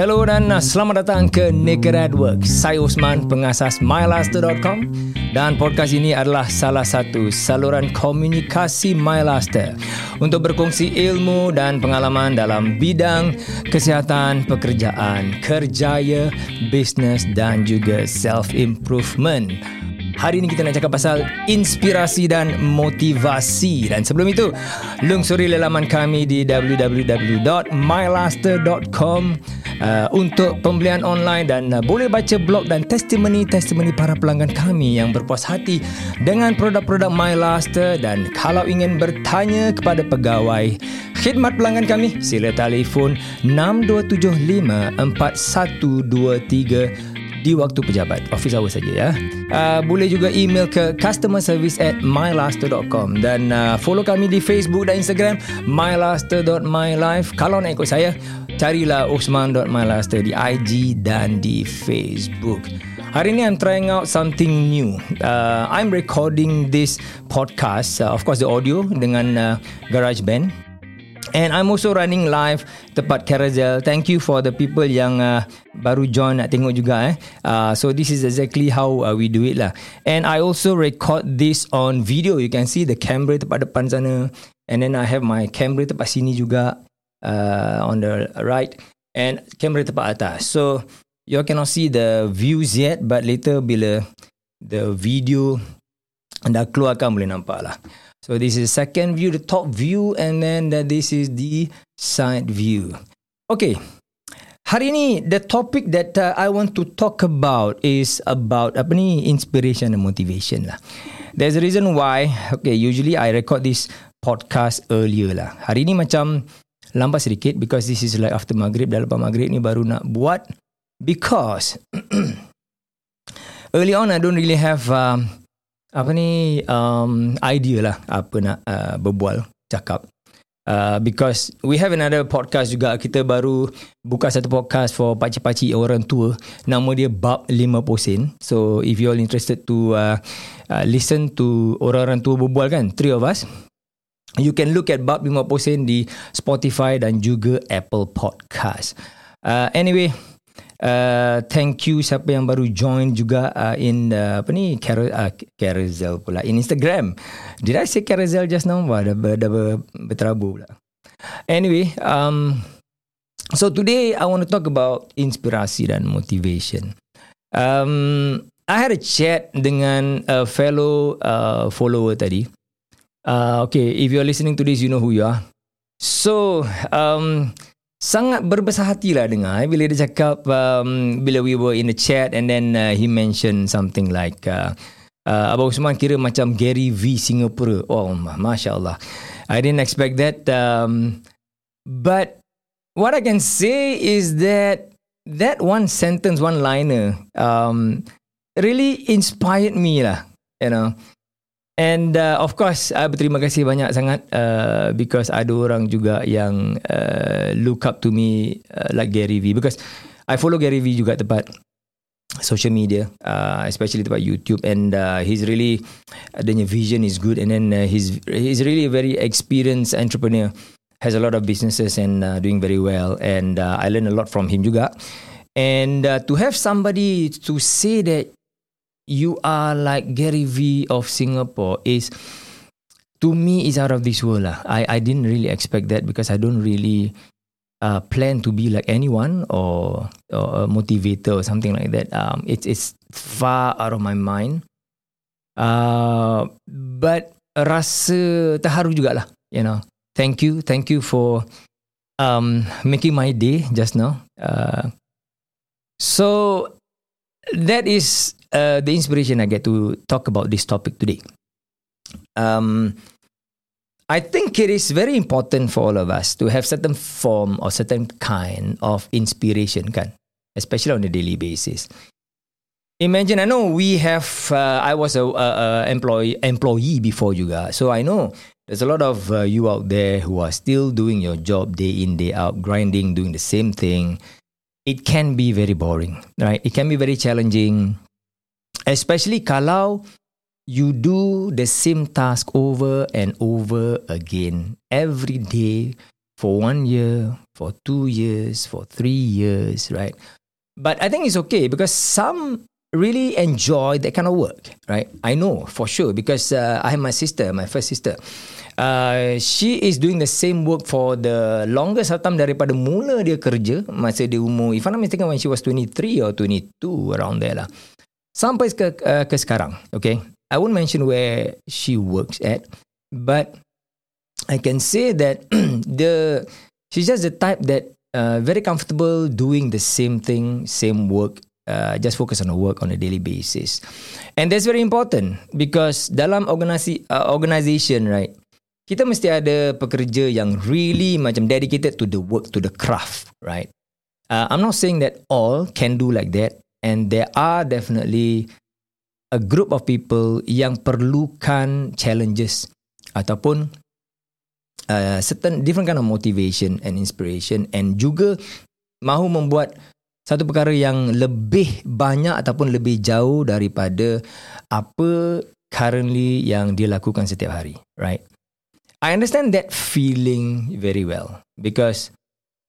Hello dan uh, selamat datang ke Naked at Work. Saya Osman, pengasas mylaster.com dan podcast ini adalah salah satu saluran komunikasi MyLaster untuk berkongsi ilmu dan pengalaman dalam bidang kesihatan, pekerjaan, kerjaya, bisnes dan juga self-improvement. Hari ini kita nak cakap pasal inspirasi dan motivasi. Dan sebelum itu, lungsuri lelaman kami di www.mylaster.com uh, untuk pembelian online dan uh, boleh baca blog dan testimoni-testimoni para pelanggan kami yang berpuas hati dengan produk-produk MyLaster dan kalau ingin bertanya kepada pegawai khidmat pelanggan kami, sila telefon 6275 4123 di waktu pejabat. Office hour saja ya. Uh, boleh juga email ke customer service at mylaster.com dan uh, follow kami di Facebook dan Instagram mylaster.mylife kalau nak ikut saya carilah osman.mylaster di IG dan di Facebook Hari ini I'm trying out something new. Uh, I'm recording this podcast, uh, of course the audio dengan uh, GarageBand. And I'm also running live tepat Carousel. Thank you for the people yang uh, baru join nak tengok juga eh. Uh, so this is exactly how uh, we do it lah. And I also record this on video. You can see the camera tepat depan sana. And then I have my camera tepat sini juga uh, on the right. And camera tepat atas. So you cannot see the views yet. But later bila the video dah keluarkan boleh nampak lah. So this is second view, the top view and then this is the side view. Okay. Hari ini the topic that uh, I want to talk about is about apa ni inspiration and motivation lah. There's a reason why. Okay, usually I record this podcast earlier lah. Hari ini macam lambat sedikit because this is like after maghrib. Dah lepas maghrib ni baru nak buat. Because early on I don't really have um, apa ni um, idea lah apa nak uh, berbual cakap. Uh, because we have another podcast juga. Kita baru buka satu podcast for pakcik-pakcik orang tua. Nama dia bab 5% so if you all interested to uh, uh, listen to orang-orang tua berbual kan three of us you can look at bab 5% di Spotify dan juga Apple Podcast uh, anyway Uh, thank you siapa yang baru join juga uh, in uh, apa ni uh, carousel pula in Instagram. Did I say carousel just now? Wah, dah, dah berterabur pula. Anyway, um, so today I want to talk about inspirasi dan motivation. Um, I had a chat dengan a fellow uh, follower tadi. Uh, okay, if you're listening to this, you know who you are. So, um, sangat berbesar hati lah dengar eh, bila dia cakap um, bila we were in the chat and then uh, he mentioned something like uh, uh, Abang Usman kira macam Gary V Singapura. Oh Masya Allah I didn't expect that um, but what I can say is that that one sentence one liner um, really inspired me lah you know And uh, of course, uh, berterima kasih banyak sangat uh, because ada orang juga yang uh, look up to me uh, like Gary V. Because I follow Gary V juga tempat social media, uh, especially tempat YouTube. And uh, he's really, adanya vision is good. And then uh, he's he's really a very experienced entrepreneur. Has a lot of businesses and uh, doing very well. And uh, I learn a lot from him juga. And uh, to have somebody to say that you are like Gary V of Singapore is to me is out of this world lah. I I didn't really expect that because I don't really uh, plan to be like anyone or, or a motivator or something like that. Um, it's it's far out of my mind. Uh, but rasa terharu jugalah, you know. Thank you, thank you for um, making my day just now. Uh, so that is uh, the inspiration I get to talk about this topic today. Um, I think it is very important for all of us to have certain form or certain kind of inspiration, kan? especially on a daily basis. Imagine, I know we have. Uh, I was a, a, a employee employee before you guys, so I know there's a lot of uh, you out there who are still doing your job day in day out, grinding, doing the same thing. It can be very boring, right? It can be very challenging Especially kalau you do the same task over and over again every day for one year, for two years, for three years, right? But I think it's okay because some really enjoy that kind of work, right? I know for sure because uh, I have my sister, my first sister. Uh, she is doing the same work for the longest time daripada mula dia kerja masa dia umur, if I'm not mistaken when she was 23 or 22 around there lah. Sampai ke, uh, ke sekarang, okay? I won't mention where she works at, but I can say that the she's just the type that uh, very comfortable doing the same thing, same work, uh, just focus on the work on a daily basis. And that's very important because dalam organisasi uh, organization, right? Kita mesti ada pekerja yang really macam dedicated to the work, to the craft, right? Uh, I'm not saying that all can do like that, and there are definitely a group of people yang perlukan challenges ataupun uh, certain different kind of motivation and inspiration and juga mahu membuat satu perkara yang lebih banyak ataupun lebih jauh daripada apa currently yang dia lakukan setiap hari right? I understand that feeling very well because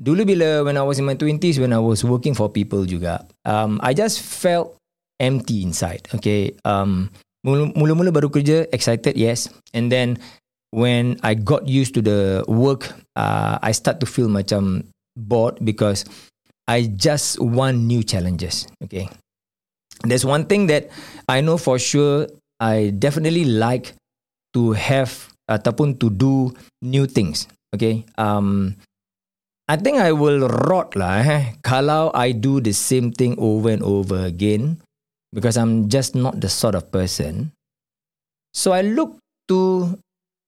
dulu bila when I was in my 20s when I was working for people juga um I just felt empty inside okay um mula-mula baru kerja excited yes and then when I got used to the work, uh, I start to feel macam bored because I just want new challenges. Okay. There's one thing that I know for sure I definitely like to have ataupun to do new things. Okay. Um, I think I will rot lah eh, kalau I do the same thing over and over again because I'm just not the sort of person. So I look to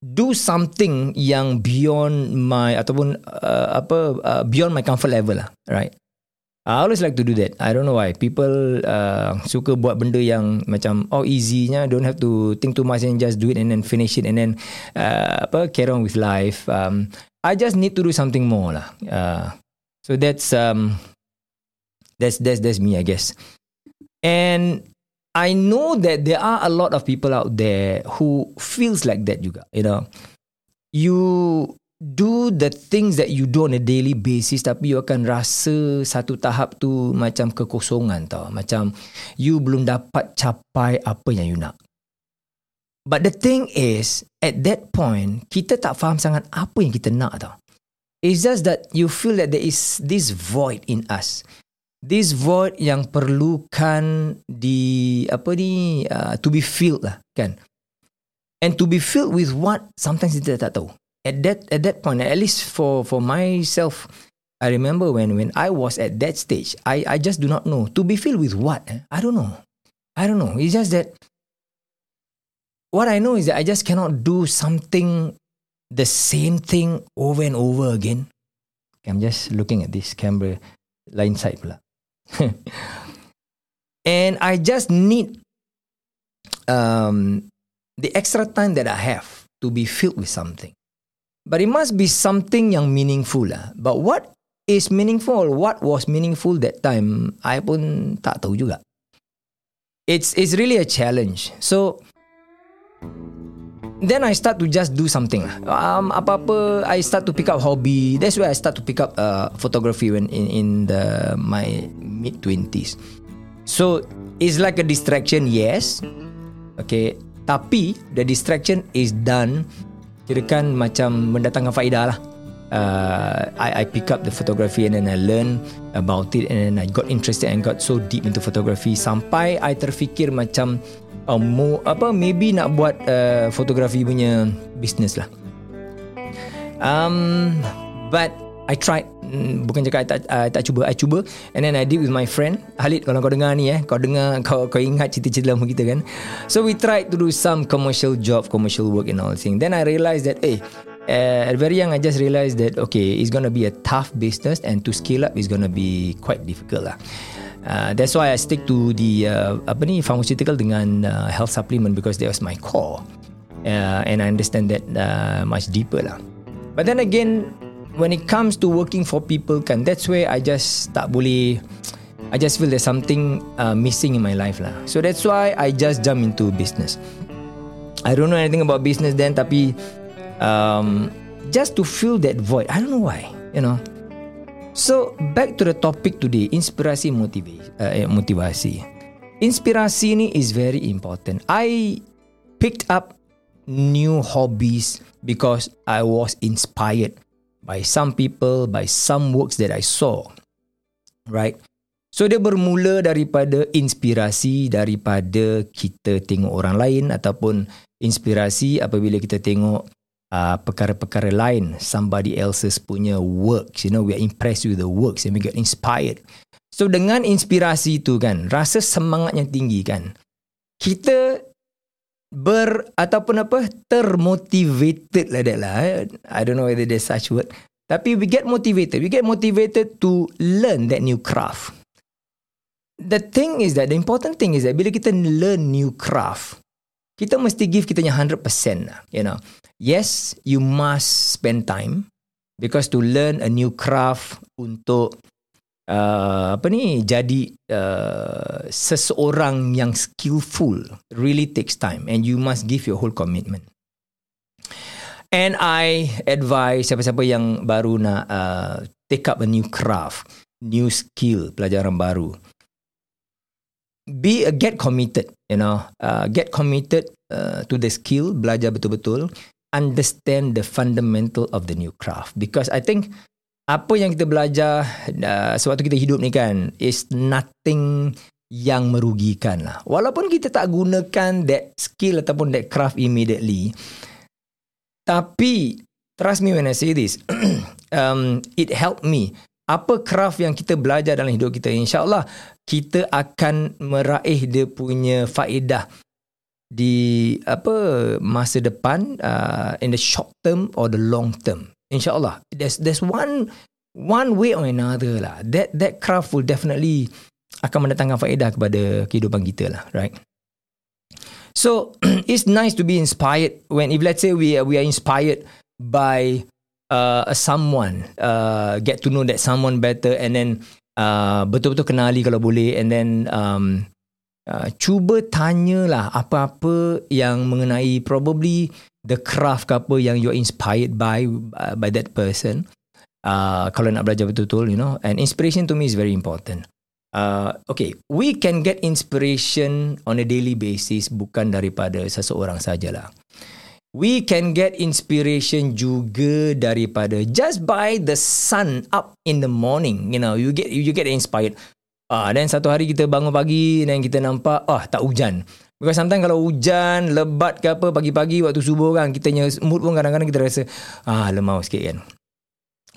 do something yang beyond my ataupun uh, apa uh, beyond my comfort level lah right I always like to do that. I don't know why. People uh, suka buat benda yang macam oh easynya, don't have to think too much and just do it and then finish it and then uh, apa carry on with life. Um, I just need to do something more lah. Uh, so that's um, that's that's that's me, I guess. And I know that there are a lot of people out there who feels like that juga. You know, you do the things that you do on a daily basis tapi you akan rasa satu tahap tu macam kekosongan tau. Macam you belum dapat capai apa yang you nak. But the thing is, at that point, kita tak faham sangat apa yang kita nak tau. It's just that you feel that there is this void in us. This void yang perlukan di apa ni uh, to be filled lah kan? And to be filled with what sometimes kita tak tahu. At that at that point at least for for myself I remember when when I was at that stage I I just do not know. To be filled with what eh? I don't know. I don't know. It's just that what I know is that I just cannot do something the same thing over and over again I'm just looking at this camera line side pula and I just need um, the extra time that I have to be filled with something. But it must be something yang meaningful lah. But what is meaningful? What was meaningful that time? I pun tak tahu juga. It's it's really a challenge. So then I start to just do something lah. Um, apa-apa, I start to pick up hobby. That's where I start to pick up uh, photography when in in the my mid twenties. So it's like a distraction, yes. Okay, tapi the distraction is done. Kirakan macam mendatangkan faedah lah. Uh, I, I pick up the photography and then I learn about it and then I got interested and got so deep into photography sampai I terfikir macam uh, mo, apa maybe nak buat uh, fotografi punya business lah. Um, but I tried. Mm, bukan cakap I tak uh, tak cuba I cuba. And then I did with my friend. Halid kalau kau dengar ni eh kau dengar kau kau ingat cerita-cerita lama kita kan. So we tried to do some commercial job commercial work and all thing. Then I realised that eh uh, at very young I just realised that okay it's gonna be a tough business and to scale up is gonna be quite difficult lah Uh, that's why I stick to the uh, apa ni pharmaceutical dengan uh, health supplement because that was my core, uh, and I understand that uh, much deeper lah. But then again, when it comes to working for people, kan that's where I just tak boleh. I just feel there's something uh, missing in my life lah. So that's why I just jump into business. I don't know anything about business then, tapi um, just to fill that void. I don't know why, you know. So back to the topic today, inspirasi motivasi. Uh, motivasi. Inspirasi ni is very important. I picked up new hobbies because I was inspired by some people, by some works that I saw. Right? So dia bermula daripada inspirasi daripada kita tengok orang lain ataupun inspirasi apabila kita tengok uh, perkara-perkara lain. Somebody else's punya works you know we are impressed with the works and we get inspired. So dengan inspirasi itu kan rasa semangat yang tinggi kan kita ber ataupun apa termotivated lah that lah eh. I don't know whether there's such word. Tapi we get motivated. We get motivated to learn that new craft. The thing is that the important thing is that bila kita learn new craft kita mesti give kita kitanya 100% lah you know yes, you must spend time because to learn a new craft untuk uh, apa ni jadi uh, seseorang yang skillful really takes time and you must give your whole commitment. And I advise siapa-siapa yang baru nak uh, take up a new craft, new skill, pelajaran baru. Be a get committed, you know, uh, get committed uh, to the skill, belajar betul-betul understand the fundamental of the new craft because I think apa yang kita belajar uh, sewaktu kita hidup ni kan is nothing yang merugikan lah. Walaupun kita tak gunakan that skill ataupun that craft immediately. Tapi, trust me when I say this, um, it helped me. Apa craft yang kita belajar dalam hidup kita, insyaAllah kita akan meraih dia punya faedah di apa masa depan uh, in the short term or the long term. Insyaallah. There's there's one one way or another lah. That that craft will definitely akan mendatangkan faedah kepada kehidupan kita lah right? So it's nice to be inspired when if let's say we we are inspired by uh, someone uh, get to know that someone better and then uh, betul-betul kenali kalau boleh and then um, uh, cuba tanyalah apa-apa yang mengenai probably the craft ke apa yang you're inspired by uh, by that person. Uh, kalau nak belajar betul-betul, you know, and inspiration to me is very important. Uh, okay, we can get inspiration on a daily basis bukan daripada seseorang sajalah. We can get inspiration juga daripada just by the sun up in the morning. You know, you get you get inspired. Ah, dan satu hari kita bangun pagi dan kita nampak ah tak hujan. Because sometimes kalau hujan, lebat ke apa pagi-pagi waktu subuh kan, kita mood pun kadang-kadang kita rasa ah lemau sikit kan.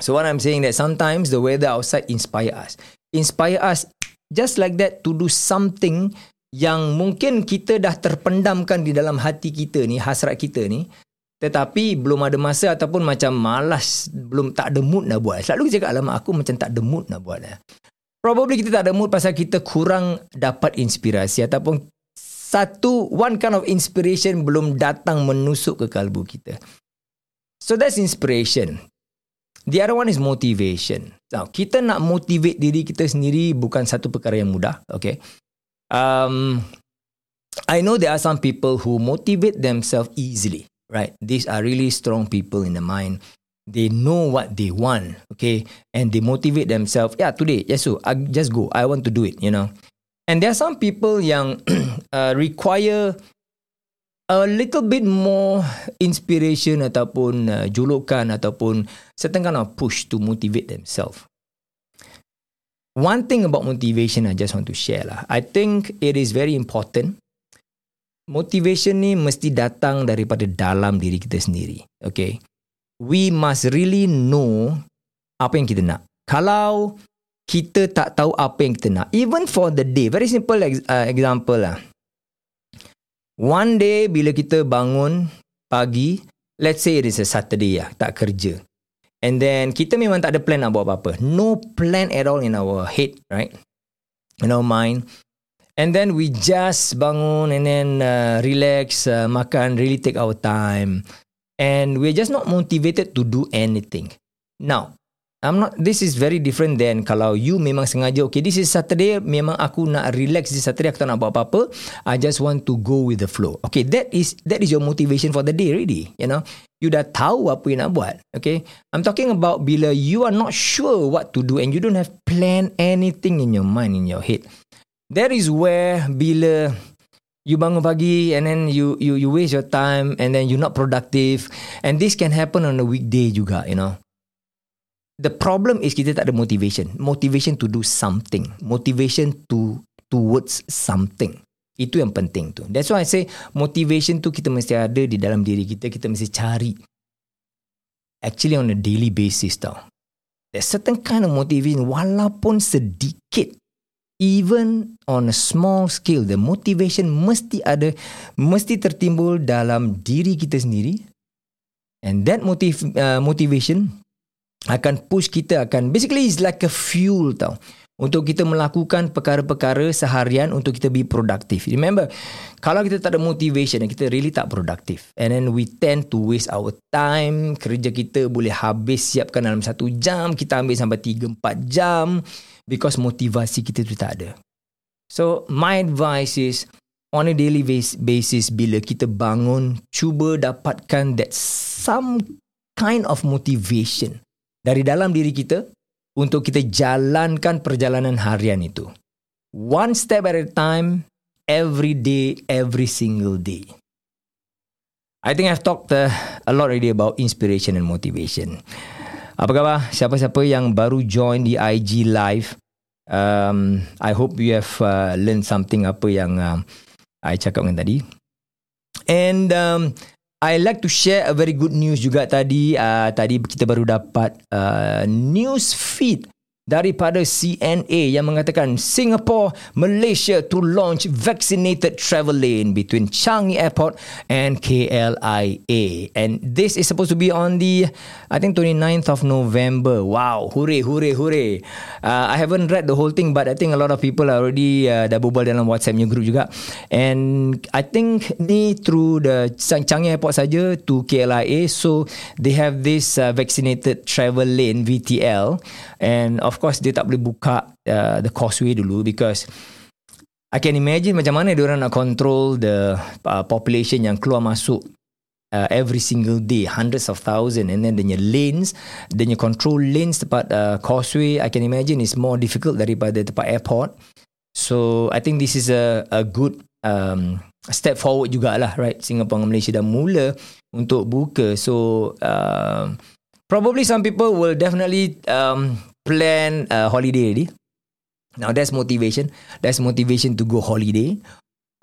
So what I'm saying that sometimes the weather outside inspire us. Inspire us just like that to do something yang mungkin kita dah terpendamkan di dalam hati kita ni, hasrat kita ni. Tetapi belum ada masa ataupun macam malas, belum tak ada mood nak buat. Selalu cakap, alamak aku macam tak ada mood nak buat. Lah. Probably kita tak ada mood pasal kita kurang dapat inspirasi ataupun satu one kind of inspiration belum datang menusuk ke kalbu kita. So that's inspiration. The other one is motivation. Now, kita nak motivate diri kita sendiri bukan satu perkara yang mudah, okay? Um, I know there are some people who motivate themselves easily, right? These are really strong people in the mind. They know what they want okay? And they motivate themselves. Yeah today yes so I just go. I want to do it you know? And there are some people yang uh, require a little bit more inspiration ataupun uh, julukan ataupun certain kind of push to motivate themselves one thing about motivation I just want to share lah I think it is very important motivation ni mesti datang daripada dalam diri kita sendiri okay we must really know apa yang kita nak. Kalau kita tak tahu apa yang kita nak, even for the day, very simple uh, example lah. One day bila kita bangun pagi, let's say it is a Saturday ya, tak kerja. And then kita memang tak ada plan nak buat apa-apa. No plan at all in our head, right? In our mind. And then we just bangun and then uh, relax, uh, makan, really take our time and we're just not motivated to do anything. Now, I'm not. This is very different than kalau you memang sengaja. Okay, this is Saturday. Memang aku nak relax di Saturday. Aku tak nak buat apa-apa. I just want to go with the flow. Okay, that is that is your motivation for the day, really. You know, you dah tahu apa yang nak buat. Okay. I'm talking about bila you are not sure what to do and you don't have plan anything in your mind, in your head. That is where bila you bangun pagi and then you you you waste your time and then you're not productive and this can happen on a weekday juga, you know. The problem is kita tak ada motivation. Motivation to do something. Motivation to towards something. Itu yang penting tu. That's why I say motivation tu kita mesti ada di dalam diri kita. Kita mesti cari. Actually on a daily basis tau. There's certain kind of motivation walaupun sedikit. Even on a small scale, the motivation mesti ada, mesti tertimbul dalam diri kita sendiri. And that motiv, uh, motivation akan push kita akan, basically it's like a fuel tau untuk kita melakukan perkara-perkara seharian untuk kita be produktif. Remember, kalau kita tak ada motivation kita really tak produktif and then we tend to waste our time, kerja kita boleh habis siapkan dalam satu jam, kita ambil sampai tiga empat jam because motivasi kita tu tak ada. So, my advice is on a daily basis bila kita bangun, cuba dapatkan that some kind of motivation dari dalam diri kita untuk kita jalankan perjalanan harian itu. One step at a time, every day, every single day. I think I've talked uh, a lot already about inspiration and motivation. Apa khabar? Siapa-siapa yang baru join di IG Live, um, I hope you have uh, learned something apa yang uh, I cakapkan tadi. And um, I like to share a very good news juga tadi. Uh, tadi kita baru dapat uh, news feed daripada CNA yang mengatakan Singapore, Malaysia to launch vaccinated travel lane between Changi Airport and KLIA. And this is supposed to be on the, I think, 29th of November. Wow, hooray, hooray, hooray. Uh, I haven't read the whole thing but I think a lot of people are already uh, dah berbual dalam WhatsApp group juga. And I think ni through the Changi Airport saja to KLIA. So they have this uh, vaccinated travel lane, VTL. And of course dia tak boleh buka uh, the causeway dulu because I can imagine macam mana dia orang nak control the uh, population yang keluar masuk uh, every single day hundreds of thousand and then the lanes the control lanes tempat uh, causeway I can imagine is more difficult daripada tempat airport. So I think this is a a good um, step forward jugalah right? Singapore dan Malaysia dah mula untuk buka. So uh, probably some people will definitely um, plan a holiday already. Now that's motivation. That's motivation to go holiday.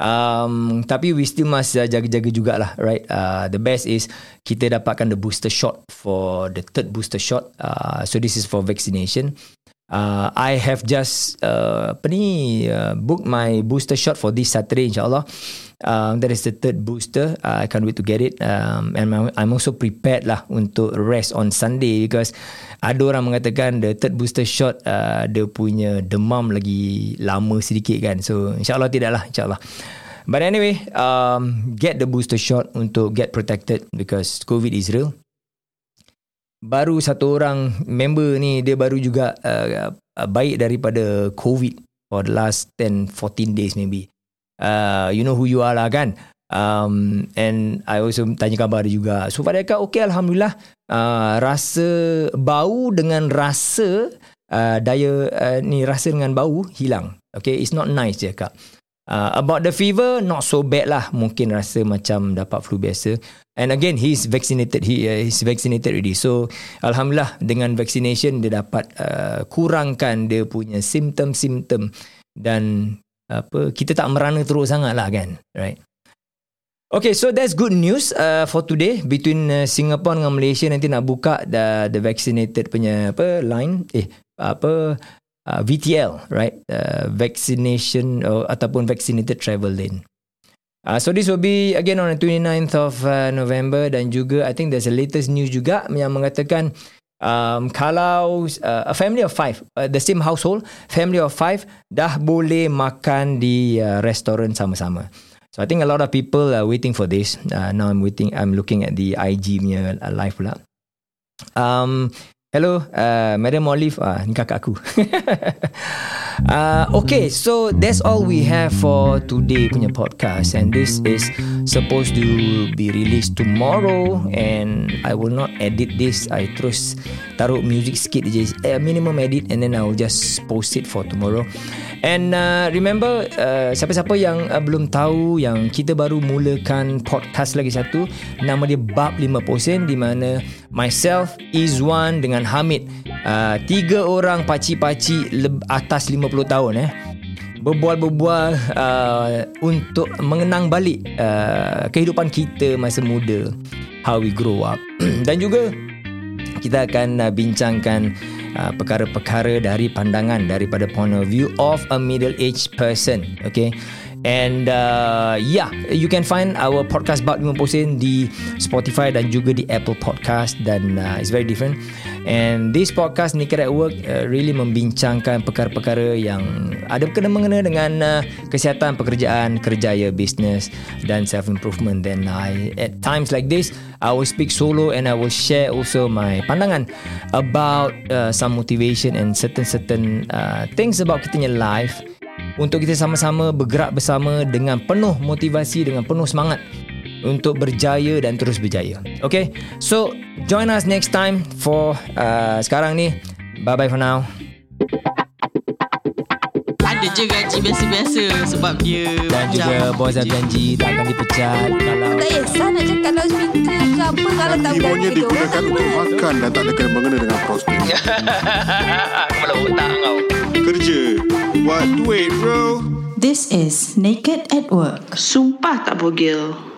Um, tapi we still must uh, jaga-jaga jugalah, right? Uh, the best is kita dapatkan the booster shot for the third booster shot. Uh, so this is for vaccination. Uh, I have just uh, apa ni uh, book my booster shot for this Saturday insyaallah. Um, that is the third booster. Uh, I can't wait to get it. Um, and I'm also prepared lah untuk rest on Sunday because ada orang mengatakan the third booster shot uh, dia punya demam lagi lama sedikit kan. So insyaallah tidak lah insyaallah. But anyway, um, get the booster shot untuk get protected because COVID is real baru satu orang member ni dia baru juga uh, uh, baik daripada COVID for the last 10 14 days maybe. Uh, you know who you are lah kan. Um, and I also tanya khabar dia juga. So pada dekat okay Alhamdulillah uh, rasa bau dengan rasa uh, daya uh, ni rasa dengan bau hilang. Okay, it's not nice je kak. Uh, about the fever, not so bad lah. Mungkin rasa macam dapat flu biasa. And again, he's vaccinated. He uh, he's vaccinated already. So, alhamdulillah dengan vaccination dia dapat uh, kurangkan dia punya simptom-simptom dan apa kita tak merana teruk sangat lah kan, right? Okay, so that's good news uh, for today between uh, Singapore dengan Malaysia nanti nak buka the the vaccinated punya apa line eh apa uh, VTL, right? Uh, vaccination or, ataupun vaccinated travel lane. Uh, so this will be again on the 29th of uh, November dan juga I think there's a latest news juga yang mengatakan um, kalau uh, a family of five, uh, the same household, family of five dah boleh makan di uh, restoran sama-sama. So I think a lot of people are waiting for this. Uh, now I'm waiting. I'm looking at the IG punya uh, live pula. Um, Hello, uh, Madam Olive. Uh, ni kakak aku. uh, okay, so that's all we have for today punya podcast. And this is supposed to be released tomorrow and I will not edit this. I terus taruh music sikit je, eh, minimum edit and then I will just post it for tomorrow. And uh, remember uh, siapa-siapa yang uh, belum tahu yang kita baru mulakan podcast lagi satu nama dia Bab 5% di mana myself Izwan dengan Hamid uh, tiga orang paci-paci atas 50 tahun eh berbual-berbual uh, untuk mengenang balik uh, kehidupan kita masa muda how we grow up dan juga kita akan uh, bincangkan uh, perkara-perkara dari pandangan daripada point of view of a middle aged person okay And uh, yeah, you can find our podcast Bab 5% di Spotify dan juga di Apple Podcast dan uh, it's very different. And this podcast Naked at Work uh, really membincangkan perkara-perkara yang ada kena mengena dengan uh, kesihatan pekerjaan, kerjaya, business dan self improvement. Then I at times like this, I will speak solo and I will share also my pandangan about uh, some motivation and certain certain uh, things about kita life untuk kita sama-sama bergerak bersama dengan penuh motivasi dengan penuh semangat untuk berjaya dan terus berjaya. Okay, so join us next time for uh, sekarang ni. Bye bye for now. Ada je gaji biasa-biasa sebab dia Dan juga bos dah janji tak akan dipecat kalau Tak kisah nak cakap kalau speaker ke apa Kalau tak Ibunya berani digunakan untuk makan dan tak ada kena mengena dengan prostit. Kepala otak kau Kerja. Buat duit bro. This is Naked at Work. Sumpah tak bogel